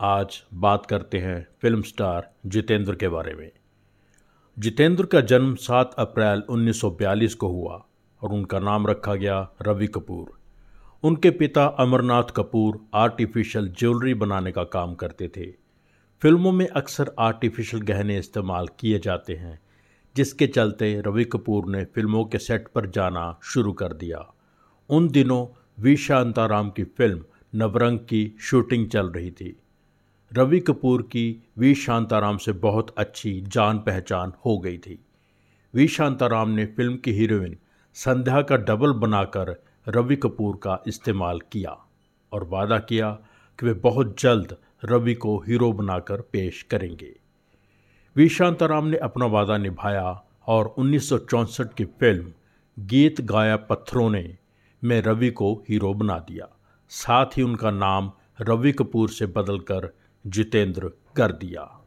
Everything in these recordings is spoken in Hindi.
आज बात करते हैं फ़िल्म स्टार जितेंद्र के बारे में। जितेंद्र का जन्म 7 अप्रैल 1942 को हुआ और उनका नाम रखा गया रवि कपूर। उनके पिता अमरनाथ कपूर आर्टिफिशियल ज्वेलरी बनाने का काम करते थे। फ़िल्मों में अक्सर आर्टिफिशियल गहने इस्तेमाल किए जाते हैं, जिसके चलते रवि कपूर ने फ़िल्मों के सेट पर जाना शुरू कर दिया। उन दिनों वी शांताराम की फ़िल्म नवरंग की शूटिंग चल रही थी। रवि कपूर की वी शांताराम से बहुत अच्छी जान पहचान हो गई थी। वी शांताराम ने फ़िल्म की हीरोइन संध्या का डबल बनाकर रवि कपूर का इस्तेमाल किया और वादा किया कि वे बहुत जल्द रवि को हीरो बनाकर पेश करेंगे। वी शांताराम ने अपना वादा निभाया और उन्नीस सौ चौंसठ की फ़िल्म गीत गाया पत्थरों ने में रवि को हीरो बना दिया। साथ ही उनका नाम रवि कपूर से बदलकर जितेंद्र कर दिया।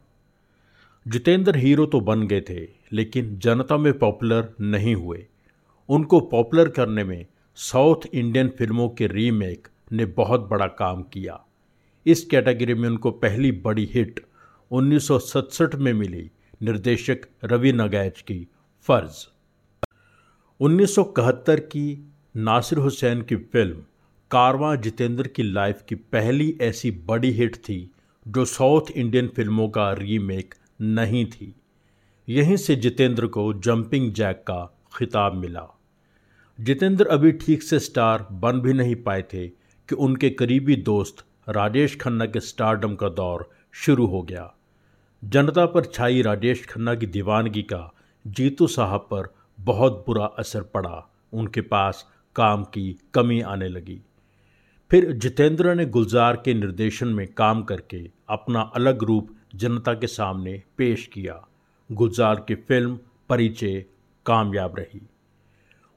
जितेंद्र हीरो तो बन गए थे, लेकिन जनता में पॉपुलर नहीं हुए। उनको पॉपुलर करने में साउथ इंडियन फ़िल्मों के रीमेक ने बहुत बड़ा काम किया। इस कैटेगरी में उनको पहली बड़ी हिट 1967 में मिली, निर्देशक रवि नगैच की फ़र्ज़। 1971 की नासिर हुसैन की फ़िल्म कारवां जितेंद्र की लाइफ की पहली ऐसी बड़ी हिट थी जो साउथ इंडियन फ़िल्मों का रीमेक नहीं थी। यहीं से जितेंद्र को जंपिंग जैक का खिताब मिला। जितेंद्र अभी ठीक से स्टार बन भी नहीं पाए थे कि उनके करीबी दोस्त राजेश खन्ना के स्टारडम का दौर शुरू हो गया। जनता पर छाई राजेश खन्ना की दीवानगी का जीतू साहब पर बहुत बुरा असर पड़ा। उनके पास काम की कमी आने लगी। फिर जितेंद्र ने गुलजार के निर्देशन में काम करके अपना अलग रूप जनता के सामने पेश किया। गुलजार की फ़िल्म परिचय कामयाब रही।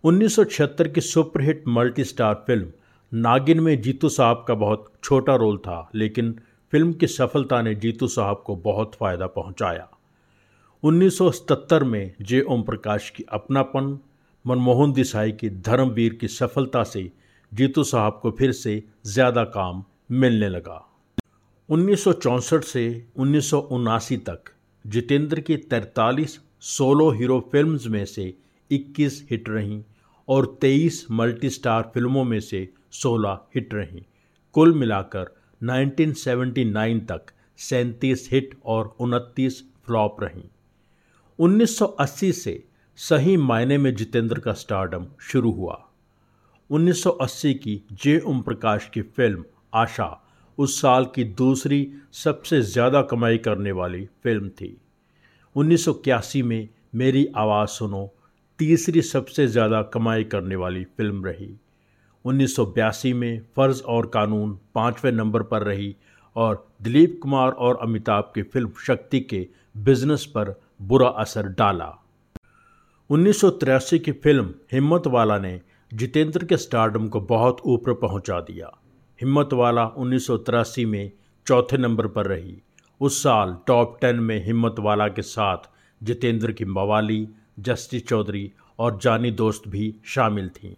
1976 की सुपरहिट मल्टी स्टार फ़िल्म नागिन में जीतू साहब का बहुत छोटा रोल था, लेकिन फ़िल्म की सफलता ने जीतू साहब को बहुत फ़ायदा पहुँचाया। 1977 में जे ओम प्रकाश की अपनापन, मनमोहन देसाई की धर्मवीर की सफलता से जीतू साहब को फिर से ज़्यादा काम मिलने लगा। उन्नीस सौ चौंसठ से उन्नीस सौ उनासी तक जितेंद्र की 43 सोलो हीरो फिल्म्स में से 21 हिट रहीं और 23 मल्टी स्टार फ़िल्मों में से 16 हिट रहीं। कुल मिलाकर 1979 तक सैंतीस हिट और उनतीस फ्लॉप रहीं। 1980 से सही मायने में जितेंद्र का स्टारडम शुरू हुआ। 1980 की जे. ओम. प्रकाश की फ़िल्म आशा उस साल की दूसरी सबसे ज़्यादा कमाई करने वाली फ़िल्म थी। 1981 में मेरी आवाज़ सुनो, तीसरी सबसे ज़्यादा कमाई करने वाली फ़िल्म रही। 1982 में फ़र्ज़ और कानून पाँचवें नंबर पर रही और दिलीप कुमार और अमिताभ की फ़िल्म शक्ति के बिज़नेस पर बुरा असर डाला। उन्नीस सौ तिरासी की फ़िल्म हिम्मत वाला ने जितेंद्र के स्टारडम को बहुत ऊपर पहुँचा दिया। हिम्मत वाला उन्नीस सौ तिरासी में चौथे नंबर पर रही। उस साल टॉप टेन में हिम्मत वाला के साथ जितेंद्र की मवाली, जस्टिस चौधरी और जानी दोस्त भी शामिल थीं।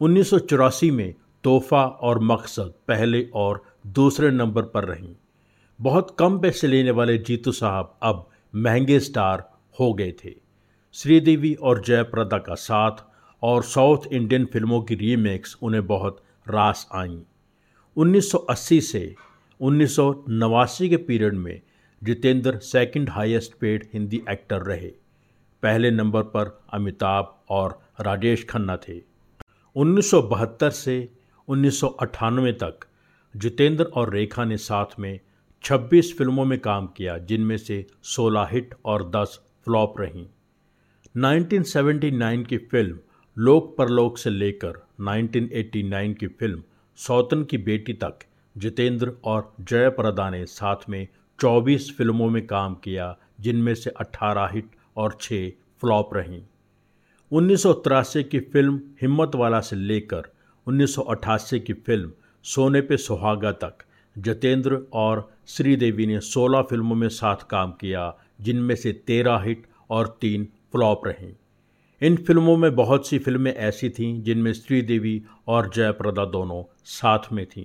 उन्नीस में तोहफा और मकसद पहले और दूसरे नंबर पर रहीं। बहुत कम पैसे लेने वाले जीतू साहब अब महँगे स्टार हो गए थे। श्रीदेवी और जयप्रदा का साथ और साउथ इंडियन फ़िल्मों की रीमेक्स उन्हें बहुत रास आईं। 1980 से उन्नीस सौ नवासी के पीरियड में Jitendra second highest paid Hindi actor रहे। पहले नंबर पर अमिताभ और राजेश खन्ना थे। 1972 से उन्नीस सौ अट्ठानवे तक जितेंद्र और रेखा ने साथ में 26 फ़िल्मों में काम किया, जिनमें से 16 हिट और 10 फ्लॉप रहीं। 1979 की फ़िल्म लोक परलोक से लेकर 1989 की फ़िल्म सौतन की बेटी तक जितेंद्र और जयप्रदा ने साथ में 24 फ़िल्मों में काम किया, जिनमें से 18 हिट और छः फ्लॉप रहीं। उन्नीस सौ तिरासी की फ़िल्म हिम्मत वाला से लेकर उन्नीस सौ अट्ठासी की फ़िल्म सोने पे सुहागा तक जतेंद्र और श्रीदेवी ने 16 फ़िल्मों में साथ काम किया, जिनमें से 13 हिट और तीन फ्लॉप रहीं। इन फ़िल्मों में बहुत सी फ़िल्में ऐसी थीं जिनमें श्रीदेवी और जयप्रदा दोनों साथ में थीं।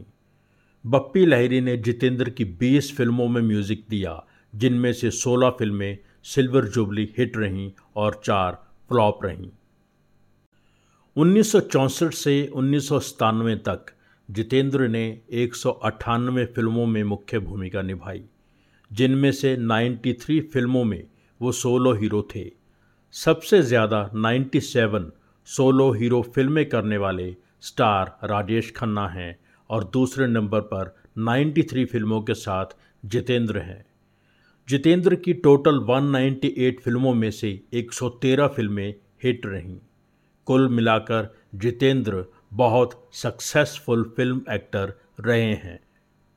बप्पी लहरी ने जितेंद्र की 20 फ़िल्मों में म्यूज़िक दिया, जिनमें से 16 फ़िल्में सिल्वर जुबली हिट रहीं और चार फ्लॉप रहीं। उन्नीस सौ चौंसठ से उन्नीस सौ सतानवे तक जितेंद्र ने एक सौ अट्ठानवे फ़िल्मों में मुख्य भूमिका निभाई, जिनमें से 93 फ़िल्मों में वो सोलो हीरो थे। सबसे ज़्यादा 97 सोलो हीरो फ़िल्में करने वाले स्टार राजेश खन्ना हैं और दूसरे नंबर पर 93 फ़िल्मों के साथ जितेंद्र हैं। जितेंद्र की टोटल 198 फ़िल्मों में से 113 फ़िल्में हिट रहीं। कुल मिलाकर जितेंद्र बहुत सक्सेसफुल फ़िल्म एक्टर रहे हैं।